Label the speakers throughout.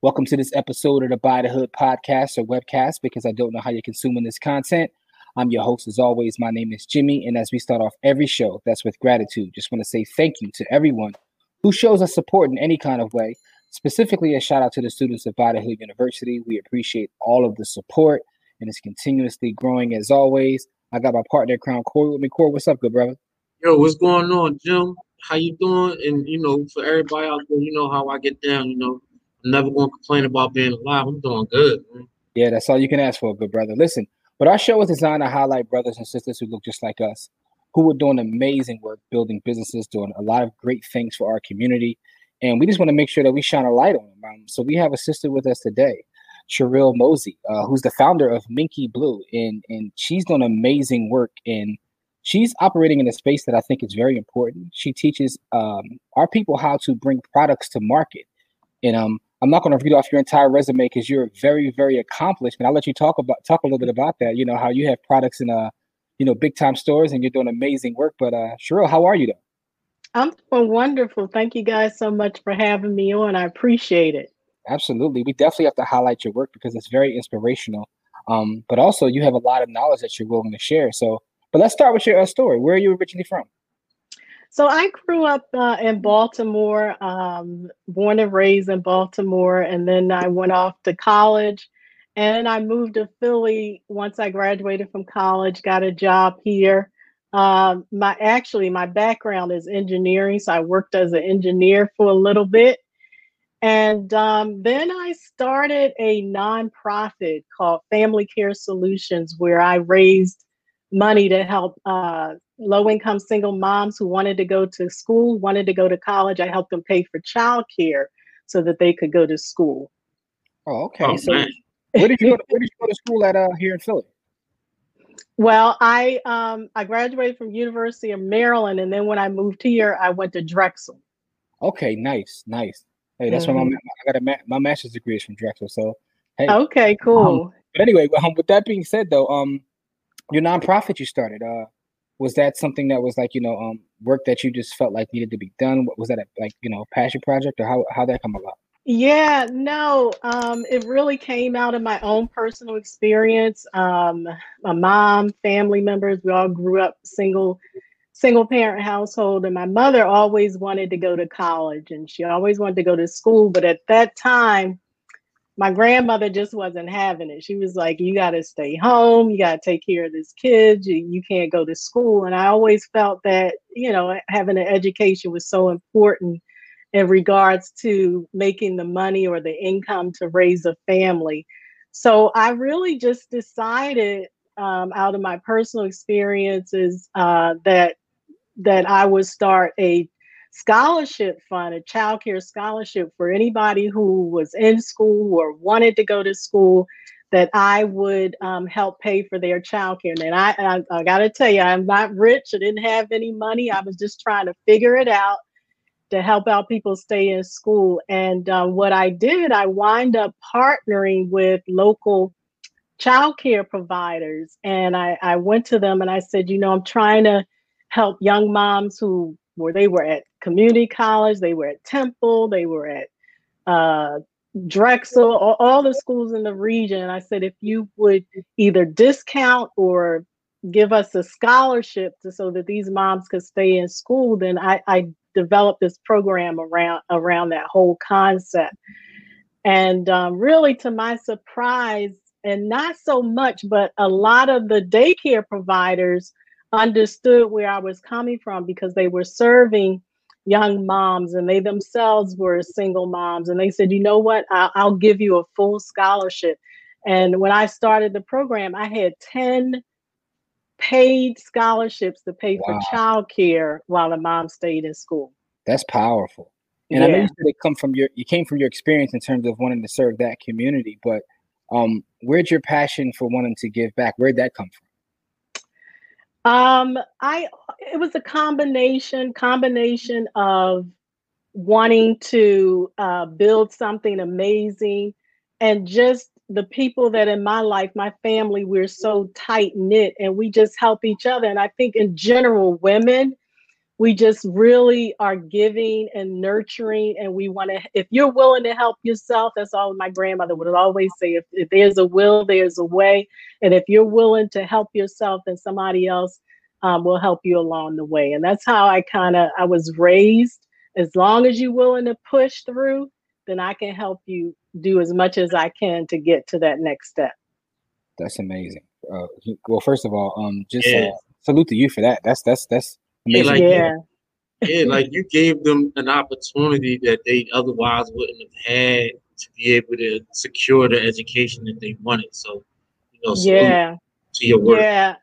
Speaker 1: Welcome to this episode of the Buy the Hood podcast or webcast because I don't know how you're consuming this content. I'm your host, as always. My name is Jimmy. And as we start off every show, that's with gratitude. Just want to say thank you to everyone who shows us support in any kind of way. Specifically, a shout out to the students of Buy the Hood University. We appreciate all of the support and it's continuously growing as always. I got my partner, Crown Corey, with me. Corey, what's up, good brother?
Speaker 2: Yo, what's going on, Jim? How you doing? And you know, for everybody out there, you know how I get down. You know, I'm never to complain about being alive. I'm doing good. Man.
Speaker 1: Yeah, that's all you can ask for, good brother. Listen, but our show is designed to highlight brothers and sisters who look just like us, who are doing amazing work, building businesses, doing a lot of great things for our community. And we just want to make sure that we shine a light on them. Um, so we have a sister with us today, Sherrill Mosee, uh, who's the founder of MinkeeBlue. And, and she's doing amazing work and she's operating in a space that I think is very important. She teaches um, our people how to bring products to market. And um, I'm not going to read off your entire resume because you're very, very accomplished. But I'll let you talk about talk a little bit about that. You know how you have products in uh, you know, big time stores and you're doing amazing work. But uh, Sherrill, how are you though?
Speaker 3: I'm doing wonderful. Thank you guys so much for having me on. I appreciate it.
Speaker 1: Absolutely, we definitely have to highlight your work because it's very inspirational. Um, but also you have a lot of knowledge that you're willing to share. So, but let's start with your uh, story. Where are you originally from?
Speaker 3: So I grew up uh, in Baltimore, um, born and raised in Baltimore, and then I went off to college. And I moved to Philly once I graduated from college, got a job here. Um, my actually my background is engineering, so I worked as an engineer for a little bit, and um, then I started a nonprofit called Family Care Solutions, where I raised money to help uh, low income single moms who wanted to go to school, wanted to go to college. I helped them pay for childcare so that they could go to school.
Speaker 1: Oh, okay. Oh, so, where did you go? To, where did you go to school at uh, here in Philly?
Speaker 3: Well, I um, I graduated from University of Maryland, and then when I moved here, I went to Drexel.
Speaker 1: Okay, nice, nice. Hey, that's mm-hmm. why my I got a ma- my master's degree is from Drexel. So, hey.
Speaker 3: Okay, cool.
Speaker 1: Um, but anyway, um, with that being said, though, um, your nonprofit you started, uh, was that something that was like you know um work that you just felt like needed to be done? Was that a, like you know a passion project or how how that come about?
Speaker 3: Yeah no um it really came out of my own personal experience. Um my mom family members we all grew up single single parent household and my mother always wanted to go to college and she always wanted to go to school but at that time my grandmother just wasn't having it. She was like, You got to stay home. You got to take care of this kid. You, you can't go to school. And I always felt that, you know, having an education was so important in regards to making the money or the income to raise a family. So I really just decided um, out of my personal experiences uh, that that I would start a scholarship fund, a child care scholarship for anybody who was in school or wanted to go to school that I would um, help pay for their child care. And I, I, I got to tell you, I'm not rich. I didn't have any money. I was just trying to figure it out to help out people stay in school. And um, what I did, I wind up partnering with local child care providers. And I, I went to them and I said, you know, I'm trying to help young moms who where they were at community college, they were at Temple, they were at uh, Drexel, all, all, the schools in the region. And I said, if you would either discount or give us a scholarship to, so that these moms could stay in school, then I, I developed this program around around that whole concept. And um, really, to my surprise, and not so much, but a lot of the daycare providers understood where I was coming from because they were serving young moms and they themselves were single moms. And they said, you know what, I'll, I'll give you a full scholarship. And when I started the program, I had 10 paid scholarships to pay wow. for childcare while the mom stayed in school.
Speaker 1: That's powerful. And yeah. I know you said it come from your you came from your experience in terms of wanting to serve that community, but Um, where'd your passion for wanting to give back? Where'd that come
Speaker 3: from? Um, I it was a combination combination of wanting to uh, build something amazing and just the people that in my life, my family, we're so tight knit and we just help each other. And I think in general, women, we just really are giving and nurturing and we want to if you're willing to help yourself that's all my grandmother would always say if, if there's a will there's a way. And if you're willing to help yourself then somebody else um, will help you along the way. And that's how i kind of i was raised. As long as you're willing to push through then i can help you do as much as i can to get to that next step.
Speaker 1: That's amazing. Uh, well first of all um just yeah. uh, salute to you for that. That's that's that's
Speaker 2: yeah, like, yeah. yeah, like you gave them an opportunity that they otherwise wouldn't have had to be able to secure the education that they wanted. So, you know,
Speaker 3: yeah,
Speaker 2: to your work.
Speaker 3: Yeah,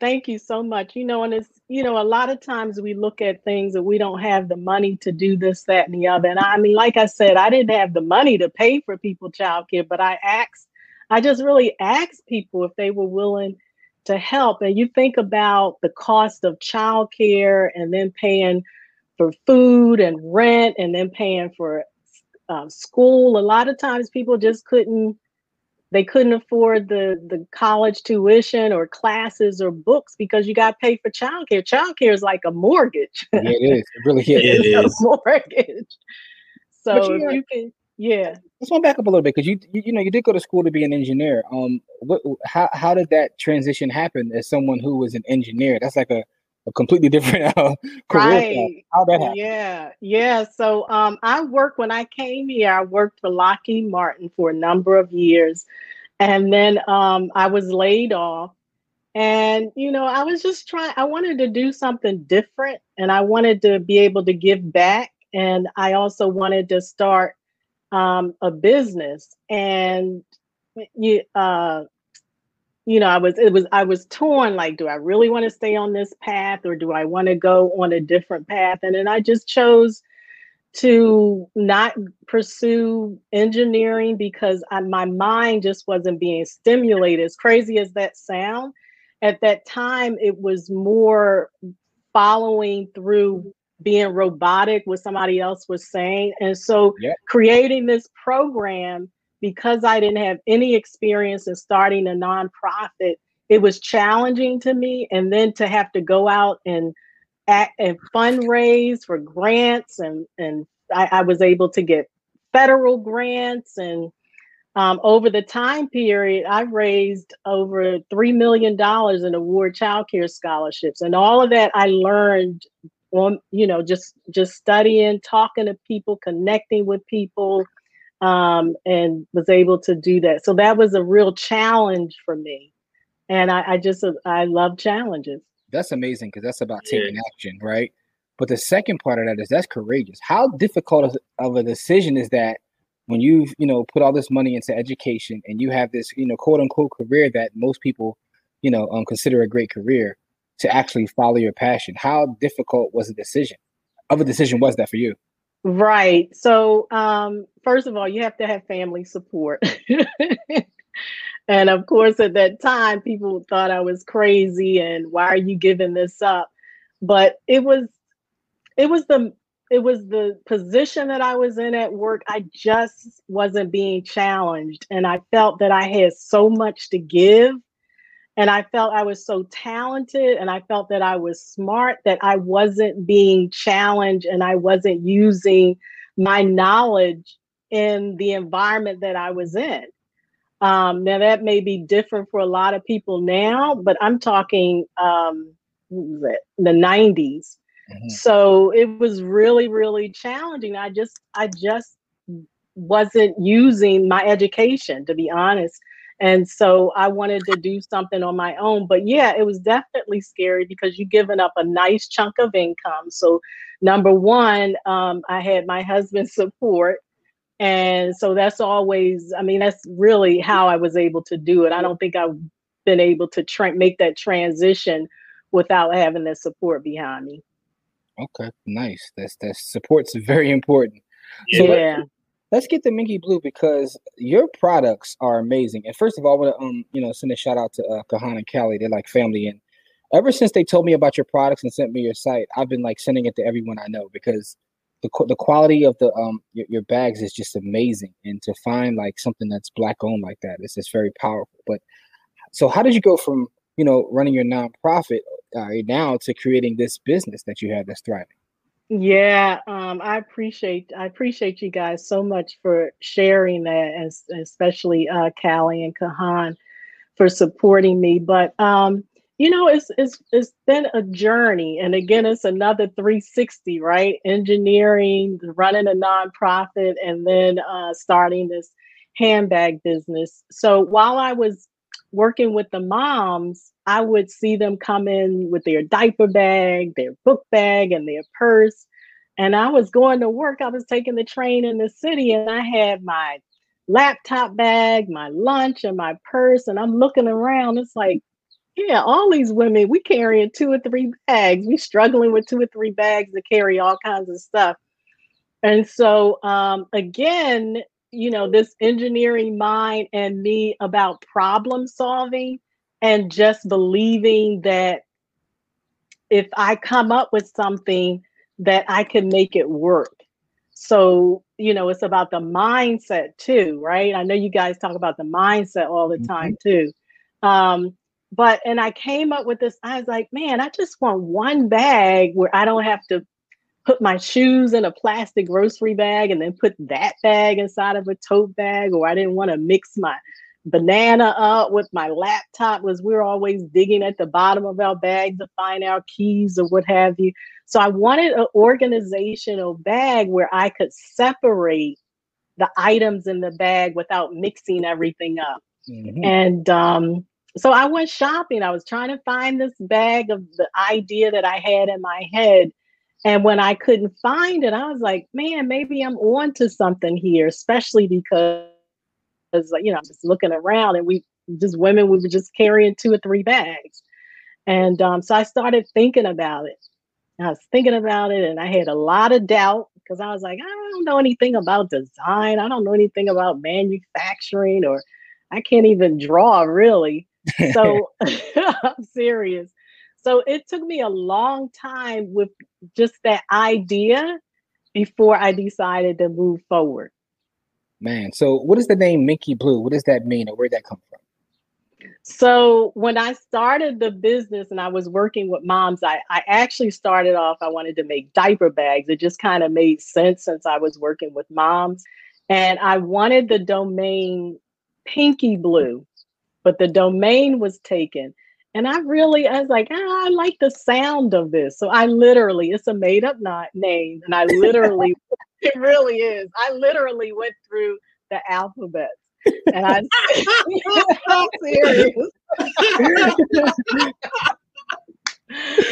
Speaker 3: thank you so much. You know, and it's you know, a lot of times we look at things that we don't have the money to do this, that, and the other. And I mean, like I said, I didn't have the money to pay for people childcare, but I asked, I just really asked people if they were willing to help. And you think about the cost of childcare and then paying for food and rent and then paying for uh, school. A lot of times people just couldn't they couldn't afford the the college tuition or classes or books because you got to pay for childcare. Childcare is like a mortgage.
Speaker 1: Yeah, it is. It really is.
Speaker 2: it is.
Speaker 3: a mortgage. So if you can yeah.
Speaker 1: Let's go back up a little bit because you, you, you know you did go to school to be an engineer. Um, what how how did that transition happen as someone who was an engineer? That's like a, a completely different uh, career. Right. How that happened?
Speaker 3: Yeah, yeah. So um, I worked when I came here. I worked for Lockheed Martin for a number of years, and then um, I was laid off. And you know, I was just trying. I wanted to do something different, and I wanted to be able to give back. And I also wanted to start um, a business and you uh you know i was it was i was torn like do i really want to stay on this path or do i want to go on a different path? And then i just chose to not pursue engineering because I, my mind just wasn't being stimulated. As crazy as that sound at that time it was more following through being robotic what somebody else was saying and so yep. creating this program because i didn't have any experience in starting a nonprofit it was challenging to me and then to have to go out and act and fundraise for grants and and I, I was able to get federal grants and um, over the time period, I've raised over $3 million in award child care scholarships. And all of that I learned on you know just just studying talking to people connecting with people um, and was able to do that. So that was a real challenge for me. And i, I just i love challenges.
Speaker 1: That's amazing because that's about taking yeah. action right? But the second part of that is that's courageous. How difficult of a decision is that when you've you know put all this money into education and you have this you know quote unquote career that most people you know um, consider a great career to actually follow your passion. How difficult was the decision? Of a decision was that for you?
Speaker 3: Right. So, um, first of all, you have to have family support. and of course, at that time, people thought I was crazy and why are you giving this up? But it was, it was the, it was the position that I was in at work. I just wasn't being challenged. And I felt that I had so much to give and I felt I was so talented and I felt that I was smart that I wasn't being challenged and I wasn't using my knowledge in the environment that I was in. Um, now that may be different for a lot of people now, but I'm talking um, the 90s. Mm-hmm. So it was really, really challenging. I just, I just wasn't using my education, to be honest. And so I wanted to do something on my own. But yeah, it was definitely scary because you're giving up a nice chunk of income. So, number one, um, I had my husband's support. And so that's always, I mean, that's really how I was able to do it. I don't think I've been able to tra- make that transition without having the support behind me.
Speaker 1: Okay, nice. That's that support's very important.
Speaker 3: Yeah. So
Speaker 1: let's get the Minky Blue because your products are amazing. And first of all, I want to um, you know, send a shout out to uh, Kahan and Callie. They're like family. And ever since they told me about your products and sent me your site, I've been like sending it to everyone I know because the the quality of the um your, your bags is just amazing. And to find like something that's black owned like that is just very powerful. But so how did you go from you know running your nonprofit uh, now to creating this business that you have that's thriving?
Speaker 3: Yeah, um, I appreciate I appreciate you guys so much for sharing that, as especially uh, Callie and Kahan for supporting me. But um, you know, it's it's it's been a journey, and again, it's another 360, right? Engineering, running a nonprofit, and then uh, starting this handbag business. So while I was working with the moms, I would see them come in with their diaper bag, their book bag, and their purse. And I was going to work. I was taking the train in the city, and I had my laptop bag, my lunch, and my purse. And I'm looking around. It's like, yeah, all these women, we carrying two or three bags. We struggling with two or three bags to carry all kinds of stuff. And so, um, again, you know, this engineering mind and me about problem solving and just believing that if I come up with something that I can make it work. So, you know, it's about the mindset too, right? I know you guys talk about the mindset all the time mm-hmm. too. Um, but and I came up with this, I was like, man, I just want one bag where I don't have to put my shoes in a plastic grocery bag and then put that bag inside of a tote bag, or I didn't want to mix my banana up with my laptop was we are always digging at the bottom of our bag to find our keys or what have you. So I wanted an organizational bag where I could separate the items in the bag without mixing everything up. Mm-hmm. And um, so I went shopping. I was trying to find this bag of the idea that I had in my head. And when I couldn't find it, I was like, man, maybe I'm on to something here, especially because because you know just looking around and we just women we were just carrying two or three bags. And um, so i started thinking about it. I was thinking about it and i had a lot of doubt because i was like i don't know anything about design. I don't know anything about manufacturing or i can't even draw really. So i'm serious. So it took me a long time with just that idea before i decided to move forward
Speaker 1: Man, so what is the name MinkeeBlue? What does that mean, or where did that come from?
Speaker 3: So when I started the business and I was working with moms, I, I actually started off, I wanted to make diaper bags. It just kind of made sense since I was working with moms. And I wanted the domain Pinky Blue, but the domain was taken. And I really, I was like, ah, I like the sound of this. So I literally, it's a made up not name. And I literally it really is. I literally went through the alphabet. And I am serious.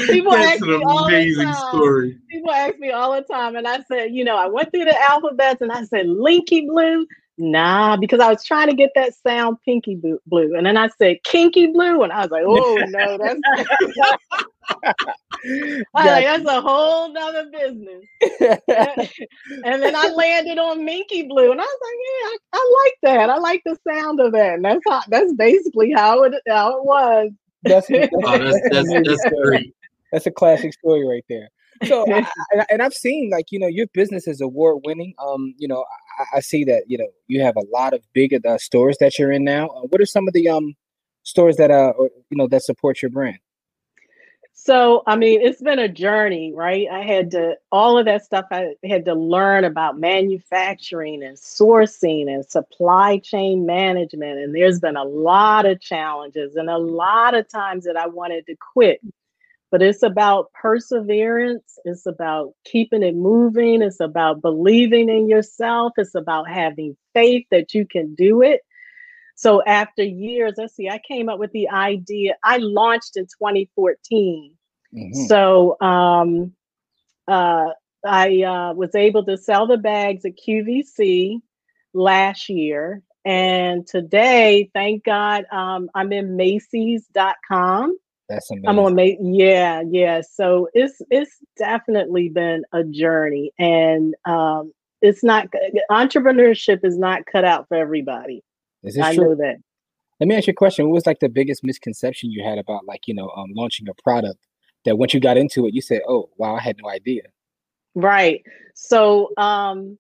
Speaker 3: People That's an amazing story. People ask me all the time, and I said, you know, I went through the alphabets and I said Linky Blue. Nah, because I was trying to get that sound pinky blue. And then I said kinky blue. And I was like, oh no, that's like, that's a whole nother business. and then I landed on MinkeeBlue. And I was like, yeah, I, I, like that. I like the sound of that. And that's how that's basically how it how it was. That's, that's, oh,
Speaker 1: that's, that's, that's great. That's a classic story right there so I, and I've seen like you know your business is award winning. Um, you know I, I, see that you know you have a lot of big uh, stores that you're in now. Uh, what are some of the um stores that uh or, you know that support your brand?
Speaker 3: So I mean, it's been a journey, right? I had to all of that stuff. I had to learn about manufacturing and sourcing and supply chain management, and there's been a lot of challenges and a lot of times that I wanted to quit but it's about perseverance. It's about keeping it moving. It's about believing in yourself. It's about having faith that you can do it. So after years, let's see, I came up with the idea. I launched in 2014. Mm-hmm. So um, uh, I uh, was able to sell the bags at QVC last year. And today, thank God, um, I'm in Macy's.com.
Speaker 1: That's amazing.
Speaker 3: I'm on May. Yeah, yeah. So it's it's definitely been a journey, and um, it's not entrepreneurship is not cut out for everybody.
Speaker 1: Is this
Speaker 3: I
Speaker 1: true?
Speaker 3: know that.
Speaker 1: Let me ask you a question. What was like the biggest misconception you had about like, you know, um, launching a product that once you got into it, you said, oh, wow, I had no idea.
Speaker 3: Right. So um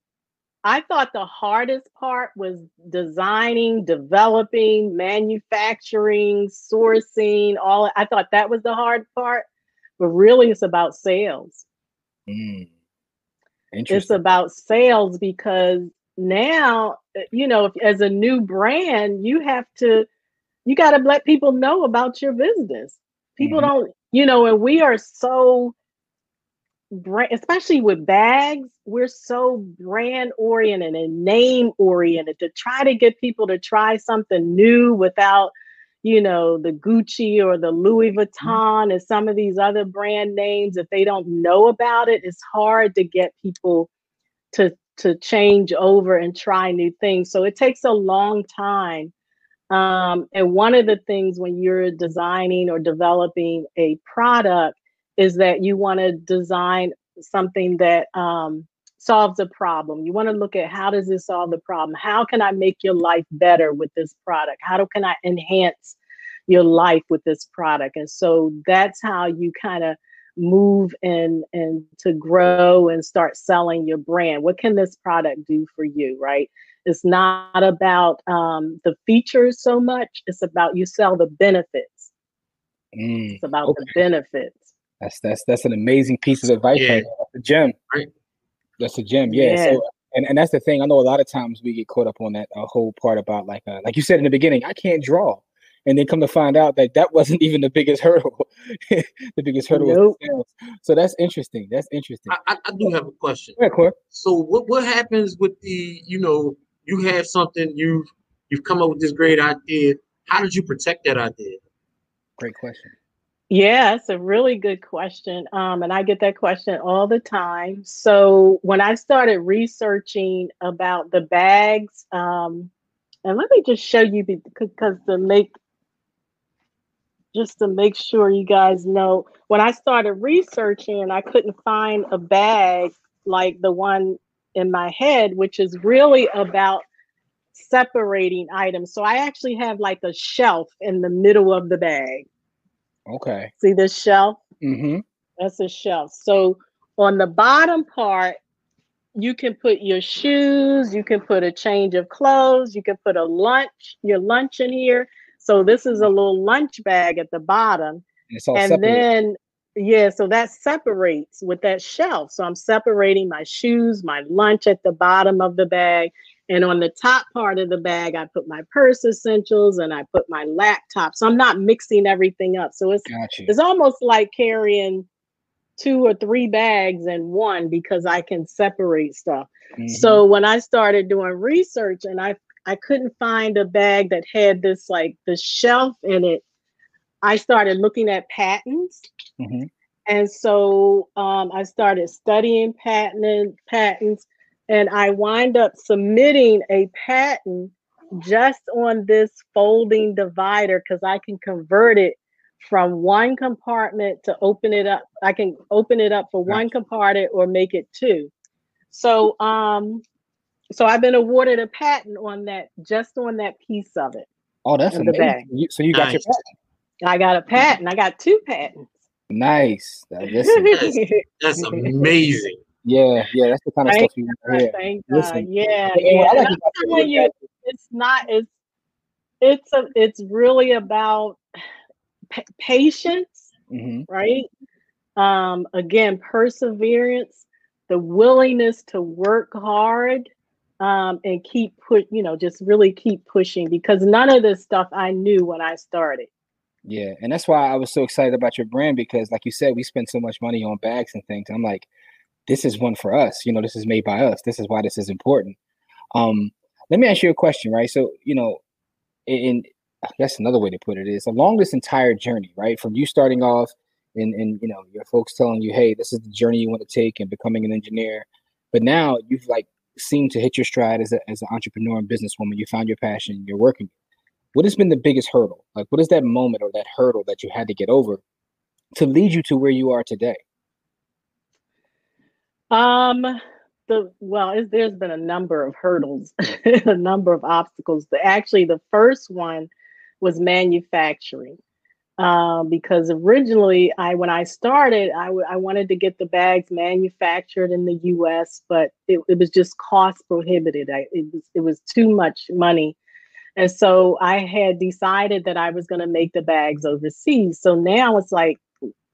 Speaker 3: I thought the hardest part was designing, developing, manufacturing, sourcing, all I thought that was the hard part, but really it's about sales.
Speaker 1: Mm.
Speaker 3: It's about sales because now, uh, you know, if, as a new brand, you have to you got to let people know about your business. People
Speaker 1: Mhm.
Speaker 3: don't, you know, and we are so brand, especially with bags, we're so brand oriented and name oriented to try to get people to try something new without, you know, the Gucci or the Louis Vuitton and some of these other brand names. If they don't know about it, it's hard to get people to to change over and try new things. So it takes a long time. Um, and one of the things when you're designing or developing a product is that you want to design something that um, solves a problem. You want to look at how does this solve the problem? How can I make your life better with this product? How do, can I enhance your life with this product? And so that's how you kind of move and and to grow and start selling your brand. What can this product do for you, right? It's not about um, the features so much. It's about you sell the benefits.
Speaker 1: Mm.
Speaker 3: It's about
Speaker 1: Okay.
Speaker 3: the benefits.
Speaker 1: That's that's that's an amazing piece of advice.
Speaker 2: Yeah.
Speaker 1: right. That's a gem.
Speaker 2: Right.
Speaker 1: That's a gem. Yeah.
Speaker 3: Yeah.
Speaker 1: So and, and that's the thing. I know a lot of times we get caught up on that uh, whole part about like uh, like you said in the beginning, I can't draw. And then come to find out that that wasn't even the biggest hurdle. the biggest hurdle
Speaker 3: Nope.
Speaker 1: was the sales. So that's interesting. That's interesting.
Speaker 2: I, I, I do have a question.
Speaker 1: Go ahead, Cor.
Speaker 2: So what what happens with the you know you have something you've you've come up with this great idea. How did you protect that idea?
Speaker 1: Great question.
Speaker 3: Yeah, it's a really good question. Um, and I get that question all the time. So when I started researching about the bags, um, and let me just show you because to make just to make sure you guys know, when I started researching, I couldn't find a bag like the one in my head, which is really about separating items. So I actually have like a shelf in the middle of the bag.
Speaker 1: Okay.
Speaker 3: See this shelf?
Speaker 1: Mm-hmm.
Speaker 3: That's a shelf. So on the bottom part, you can put your shoes, you can put a change of clothes, you can put a lunch, your lunch in here. So this is a little lunch bag at the bottom. And
Speaker 1: separate.
Speaker 3: then yeah, so that separates with that shelf. So I'm separating my shoes, my lunch at the bottom of the bag. And on the top part of the bag, I put my purse essentials and I put my laptop. So I'm not mixing everything up. So it's
Speaker 1: Got you.
Speaker 3: it's almost like carrying two or three bags in one because I can separate stuff.
Speaker 1: Mhm.
Speaker 3: So when I started doing research and I I couldn't find a bag that had this like the shelf in it, I started looking at patents.
Speaker 1: Mhm.
Speaker 3: And so um, I started studying patent patents, and I wind up submitting a patent just on this folding divider because I can convert it from one compartment to open it up. I can open it up for one compartment or make it two. So um, so I've been awarded a patent on that, just on that piece of it.
Speaker 1: Oh, that's amazing.
Speaker 3: bag.
Speaker 1: You- so you got your patent.
Speaker 3: I got a patent. I got two patents.
Speaker 1: Nice. Now, listen,
Speaker 2: That's amazing.
Speaker 1: Yeah, yeah, that's the kind of
Speaker 3: Thank
Speaker 1: stuff you want to hear.
Speaker 3: Thank God.
Speaker 1: Listen,
Speaker 3: Yeah, yeah.
Speaker 1: I like
Speaker 3: you, it's not. It's it's a. It's really about pa- patience,
Speaker 1: Mhm.
Speaker 3: right? Um, again, perseverance, the willingness to work hard, um, and keep put. You know, just really keep pushing because none of this stuff I knew when I started.
Speaker 1: Yeah, and that's why I was so excited about your brand because, like you said, we spend so much money on bags and things. I'm like, this is one for us. You know, this is made by us. This is why this is important. Um, let me ask you a question, right? So, you know, in, guess another way to put it is along this entire journey, right? From you starting off and and you know your folks telling you, hey, this is the journey you want to take and becoming an engineer, but now you've like seemed to hit your stride as a, as an entrepreneur and businesswoman. You found your passion. You're working. What has been the biggest hurdle? Like, what is that moment or that hurdle that you had to get over to lead you to where you are today?
Speaker 3: Um, the well, there's been a number of hurdles, a number of obstacles. The, actually, the first one was manufacturing. Um, because originally, I when I started, I, w- I wanted to get the bags manufactured in the U.S., but it, it was just cost prohibited. I, it was it was too much money, and so I had decided that I was going to make the bags overseas. So now it's like,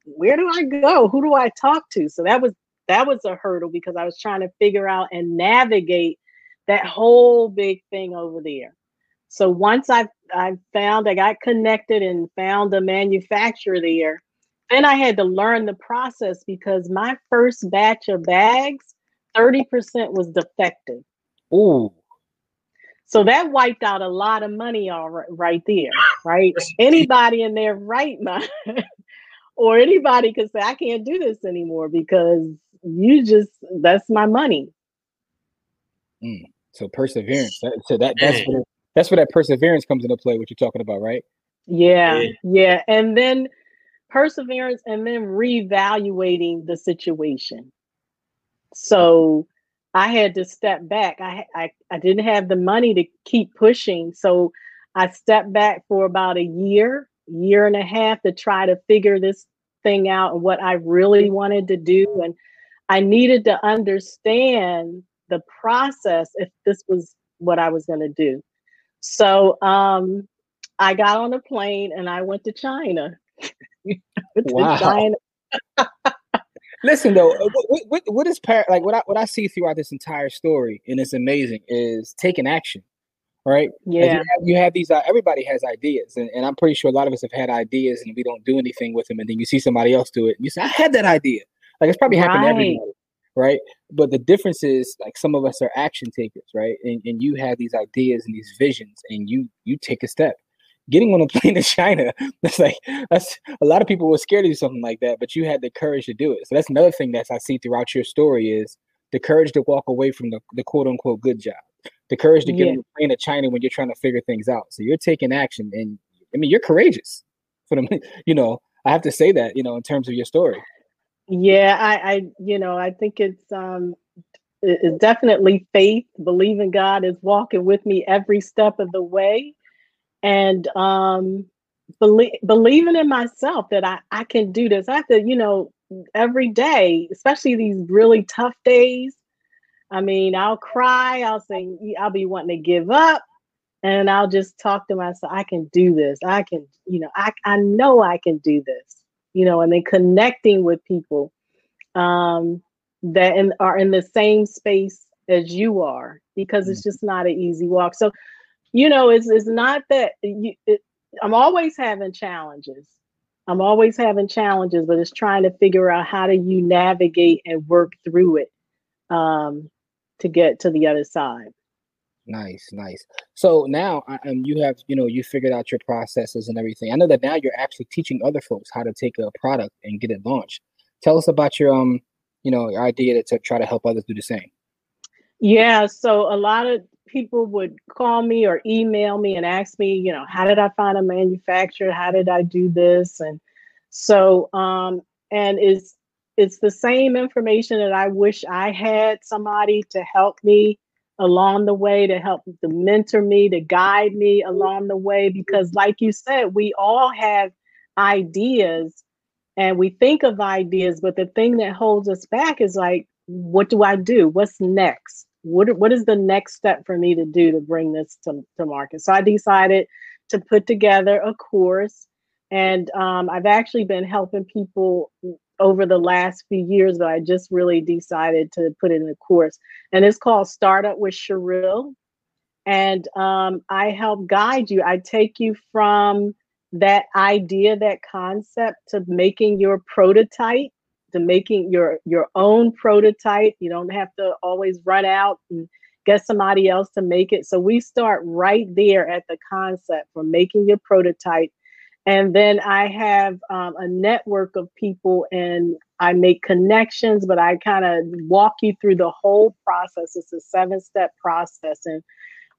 Speaker 3: where do I go? Who do I talk to? So that was that was a hurdle because I was trying to figure out and navigate that whole big thing over there. So once I I found I got connected and found a manufacturer there, then I had to learn the process because my first batch of bags, 30% was defective.
Speaker 1: Ooh.
Speaker 3: So that wiped out a lot of money all right, right there, right? Anybody in their right mind or anybody could say, I can't do this anymore because you just that's my money.
Speaker 1: Mm. So perseverance. That, so that that's what that's where that perseverance comes into play. What you're talking about, right?
Speaker 3: Yeah, yeah, yeah. and then perseverance, and then reevaluating the situation. So I had to step back. I, I I didn't have the money to keep pushing, so I stepped back for about a year, year and a half to try to figure this thing out and what I really wanted to do, and I needed to understand the process if this was what I was going to do. So um, I got on a plane and I went to China.
Speaker 1: wow. To China. Listen though, uh, what, what, what is par- like what I what I see throughout this entire story, and it's amazing, is taking action, right?
Speaker 3: Yeah.
Speaker 1: You have, you have, these. Uh, everybody has ideas, and, and I'm pretty sure a lot of us have had ideas, and we don't do anything with them, and then you see somebody else do it, and you say, "I had that idea." Like it's probably happened right. to everybody right? But the difference is like some of us are action takers, right? And, and you have these ideas and these visions, and you you take a step. Getting on a plane to China, that's like that's a lot of people were scared to do something like that, but you had the courage to do it. So that's another thing that I see throughout your story is the courage to walk away from the, the quote unquote good job, the courage to get yeah. on a plane to China when you're trying to figure things out. So you're taking action, and I mean you're courageous. For them, you know, I have to say that, you know, in terms of your story.
Speaker 3: Yeah, I, I, you know, I think it's um, it's definitely faith. Believing God is walking with me every step of the way, and um, believe believing in myself that I I can do this. I have to, you know, every day, especially these really tough days. I mean, I'll cry. I'll say I'll be wanting to give up, and I'll just talk to myself. I can do this. I can, you know, I I know I can do this you know, and then connecting with people um, that in, are in the same space as you are, because it's just not an easy walk. So, you know, it's it's not that you. It, I'm always having challenges. I'm always having challenges, but it's trying to figure out how do you navigate and work through it um, to get to the other side.
Speaker 1: Nice, nice. So now, um, you have you know you figured out your processes and everything. I know that now you're actually teaching other folks how to take a product and get it launched. Tell us about your um, you know, your idea to try to help others do the same.
Speaker 3: Yeah, so a lot of people would call me or email me and ask me, you know, how did I find a manufacturer? How did I do this? And so, um, and it's it's the same information that I wish I had somebody to help me along the way to help to mentor me to guide me along the way because like you said we all have ideas and we think of ideas but the thing that holds us back is like what do i do? What's next? What, what is the next step for me to do to bring this to, to market? So i decided to put together a course and um, i've actually been helping people over the last few years, but I just really decided to put in a course. And it's called Startup with Sherrill. And um, I help guide you. I take you from that idea, that concept to making your prototype, to making your your own prototype. You don't have to always run out and get somebody else to make it. So we start right there at the concept for making your prototype and then I have um, a network of people and I make connections, but I kind of walk you through the whole process. It's a seven step process. And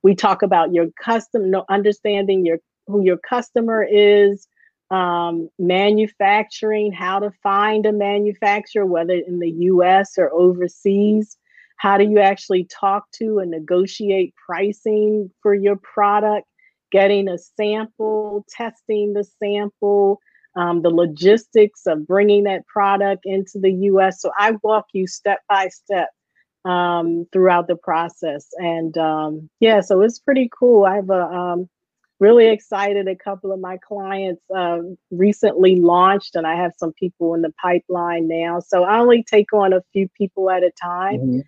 Speaker 3: we talk about your custom, no, understanding your who your customer is, um, manufacturing, how to find a manufacturer, whether in the US or overseas. how do you actually talk to and negotiate pricing for your product, getting a sample, testing the sample, um, the logistics of bringing that product into the US. So I walk you step by step um, throughout the process. And um, yeah, so it's pretty cool. I have a um, really excited. A couple of my clients uh, recently launched, and I have some people in the pipeline now. So I only take on a few people at a time. Mm-hmm.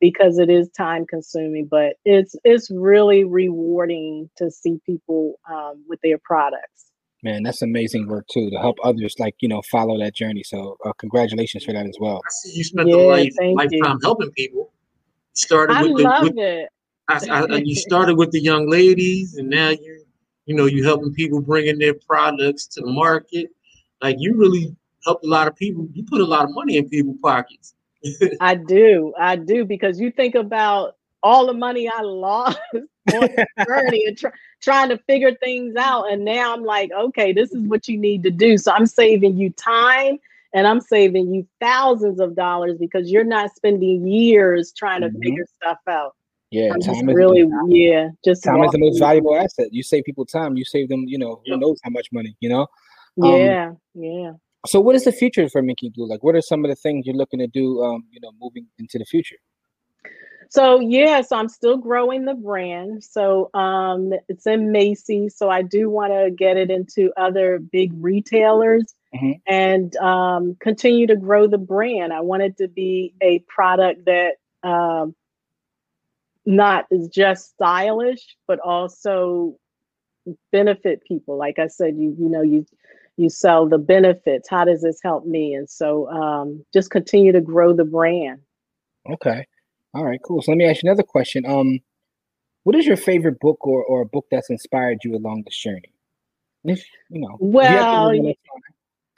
Speaker 3: Because it is time consuming, but it's it's really rewarding to see people um, with their products.
Speaker 1: Man, that's amazing work too to help others like you know follow that journey. So uh, congratulations for that as well.
Speaker 2: I see you spent yeah, a life, lifetime you. helping people. Started
Speaker 3: I
Speaker 2: with
Speaker 3: love
Speaker 2: the, with,
Speaker 3: it.
Speaker 2: I, I, you started with the young ladies, and now you you know you helping people bringing their products to the market. Like you really helped a lot of people. You put a lot of money in people's pockets.
Speaker 3: I do, I do, because you think about all the money I lost on journey and try, trying to figure things out. And now I'm like, okay, this is what you need to do. So I'm saving you time and I'm saving you thousands of dollars because you're not spending years trying to mm-hmm. figure stuff out.
Speaker 1: Yeah,
Speaker 3: I'm time is really, yeah, just
Speaker 1: time is the most valuable asset. You save people time, you save them, you know, who knows how much money, you know?
Speaker 3: Um, yeah, yeah.
Speaker 1: So, what is the future for MinkeeBlue? Like, what are some of the things you're looking to do, um, you know, moving into the future?
Speaker 3: So yeah, so I'm still growing the brand. So um, it's in Macy's. So I do want to get it into other big retailers mm-hmm. and um, continue to grow the brand. I want it to be a product that um, not is just stylish, but also benefit people. Like I said, you you know you you sell the benefits. How does this help me? And so um, just continue to grow the brand.
Speaker 1: Okay. All right, cool. So let me ask you another question. Um, what is your favorite book or, or a book that's inspired you along this journey? If, you know,
Speaker 3: well, you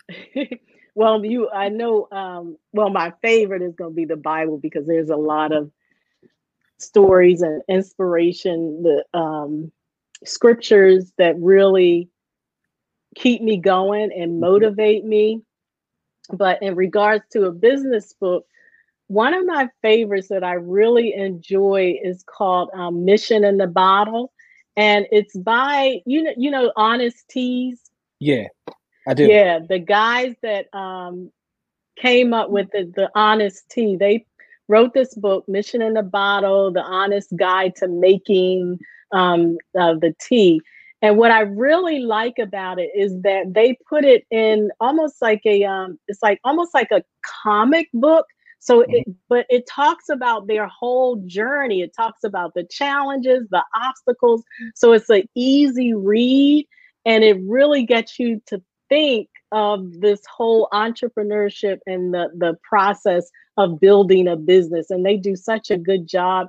Speaker 3: well, you, I know. Um, well, my favorite is going to be the Bible because there's a lot of stories and inspiration, the um, scriptures that really keep me going and mm-hmm. motivate me. But in regards to a business book, one of my favorites that I really enjoy is called um, Mission in the Bottle, and it's by you know you know Honest Teas.
Speaker 1: Yeah, I do.
Speaker 3: Yeah, the guys that um, came up with the, the Honest Tea. They wrote this book, Mission in the Bottle: The Honest Guide to Making um, uh, the Tea. And what I really like about it is that they put it in almost like a um, it's like almost like a comic book so, mm-hmm. it, but it talks about their whole journey. It talks about the challenges, the obstacles. So it's an easy read, and it really gets you to think of this whole entrepreneurship and the the process of building a business. And they do such a good job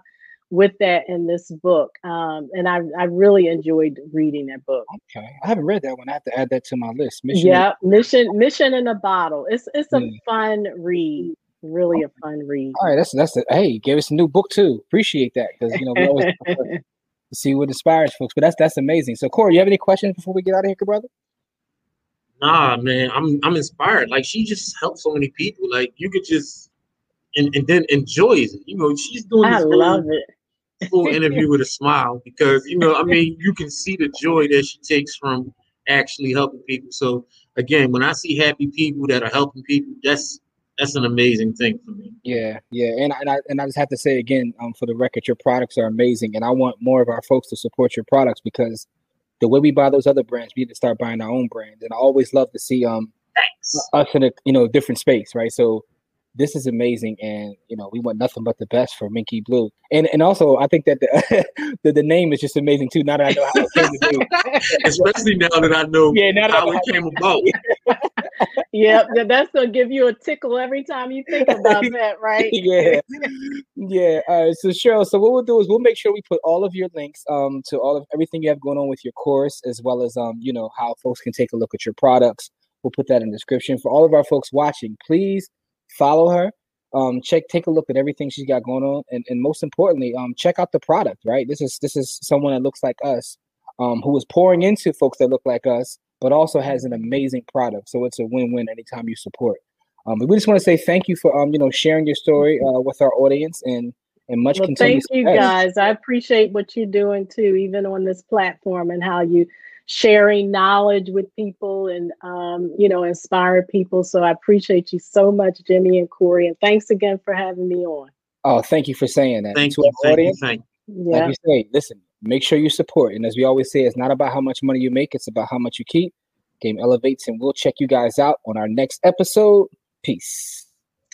Speaker 3: with that in this book. Um, and I, I really enjoyed reading that book.
Speaker 1: Okay. I haven't read that one. I have to add that to my list.
Speaker 3: Mission yeah, in- Mission Mission in a Bottle. It's it's a yeah. fun read really a fun read.
Speaker 1: All right, that's that's the hey, gave us a new book too. Appreciate that because you know we always see what inspires folks. But that's that's amazing. So Corey, you have any questions before we get out of here, brother?
Speaker 2: Nah, man, I'm I'm inspired. Like she just helps so many people. Like you could just and, and then enjoys it. You know, she's doing.
Speaker 3: I love it.
Speaker 2: Full interview with a smile because you know, I mean, you can see the joy that she takes from actually helping people. So again, when I see happy people that are helping people, that's that's an amazing thing for me.
Speaker 1: Yeah, yeah, and and I and I just have to say again, um, for the record, your products are amazing, and I want more of our folks to support your products because the way we buy those other brands, we need to start buying our own brands, and I always love to see um
Speaker 2: Thanks.
Speaker 1: us in a you know different space, right? So this is amazing, and you know we want nothing but the best for MinkeeBlue, and and also I think that the the, the name is just amazing too. Now that I know how it came to
Speaker 2: do, especially now that I know yeah, now how it came about.
Speaker 3: yep, that's gonna give you a tickle every time you think about that, right?
Speaker 1: yeah, yeah. All right, so Sherrill, so what we'll do is we'll make sure we put all of your links um to all of everything you have going on with your course, as well as um you know how folks can take a look at your products. We'll put that in the description for all of our folks watching. Please follow her. Um, check, take a look at everything she's got going on, and, and most importantly, um, check out the product. Right, this is this is someone that looks like us, um, who is pouring into folks that look like us, but also has an amazing product. So it's a win-win anytime you support. Um, we just want to say thank you for um, you know, sharing your story uh, with our audience, and and much
Speaker 3: well, thank you guys i appreciate what you're doing too even on this platform and how you sharing knowledge with people and um, you know inspire people so i appreciate you so much jimmy and corey and thanks again for having me on
Speaker 1: Oh, thank you for saying that.
Speaker 2: Thank
Speaker 1: to
Speaker 2: you,
Speaker 1: our
Speaker 2: thank you,
Speaker 1: audience,
Speaker 2: thank you.
Speaker 3: yeah
Speaker 1: like we say, listen, make sure you support. And as we always say, it's not about how much money you make, it's about how much you keep. Game elevates, and we'll check you guys out on our next episode. Peace.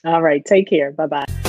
Speaker 3: all right take care bye-bye